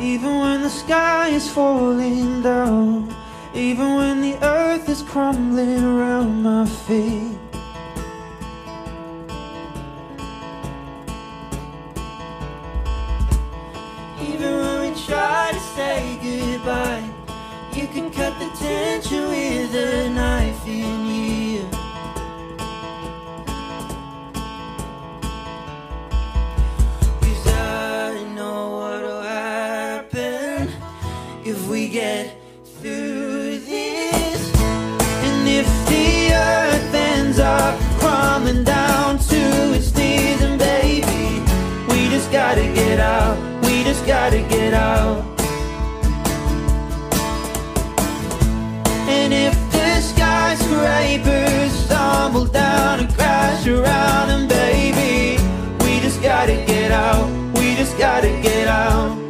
Even when the sky is falling down Even when the earth is crumbling around my feet. Even when we try to say goodbye You can cut the tension with a knife we get through this. And if the earth ends up crumbling down to its knees And baby, we just gotta get out We just gotta get out. And if the skyscrapers stumble down and crash around And baby, we just gotta get out We just gotta get out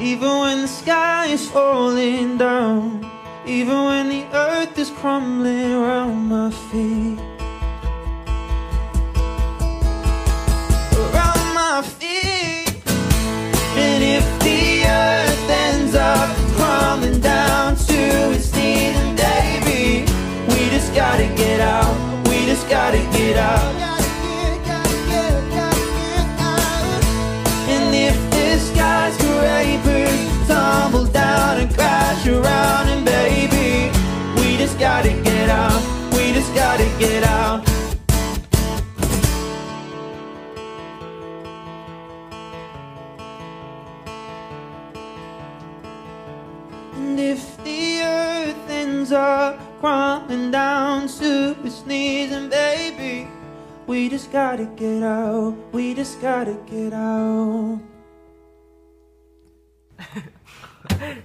Even when the sky is falling down Even when the earth is crumbling around my feet Around and baby. We just gotta get out. We just gotta get out. And if the earth ends up crumbling down to its knees, and baby, we just gotta get out. We just gotta get out.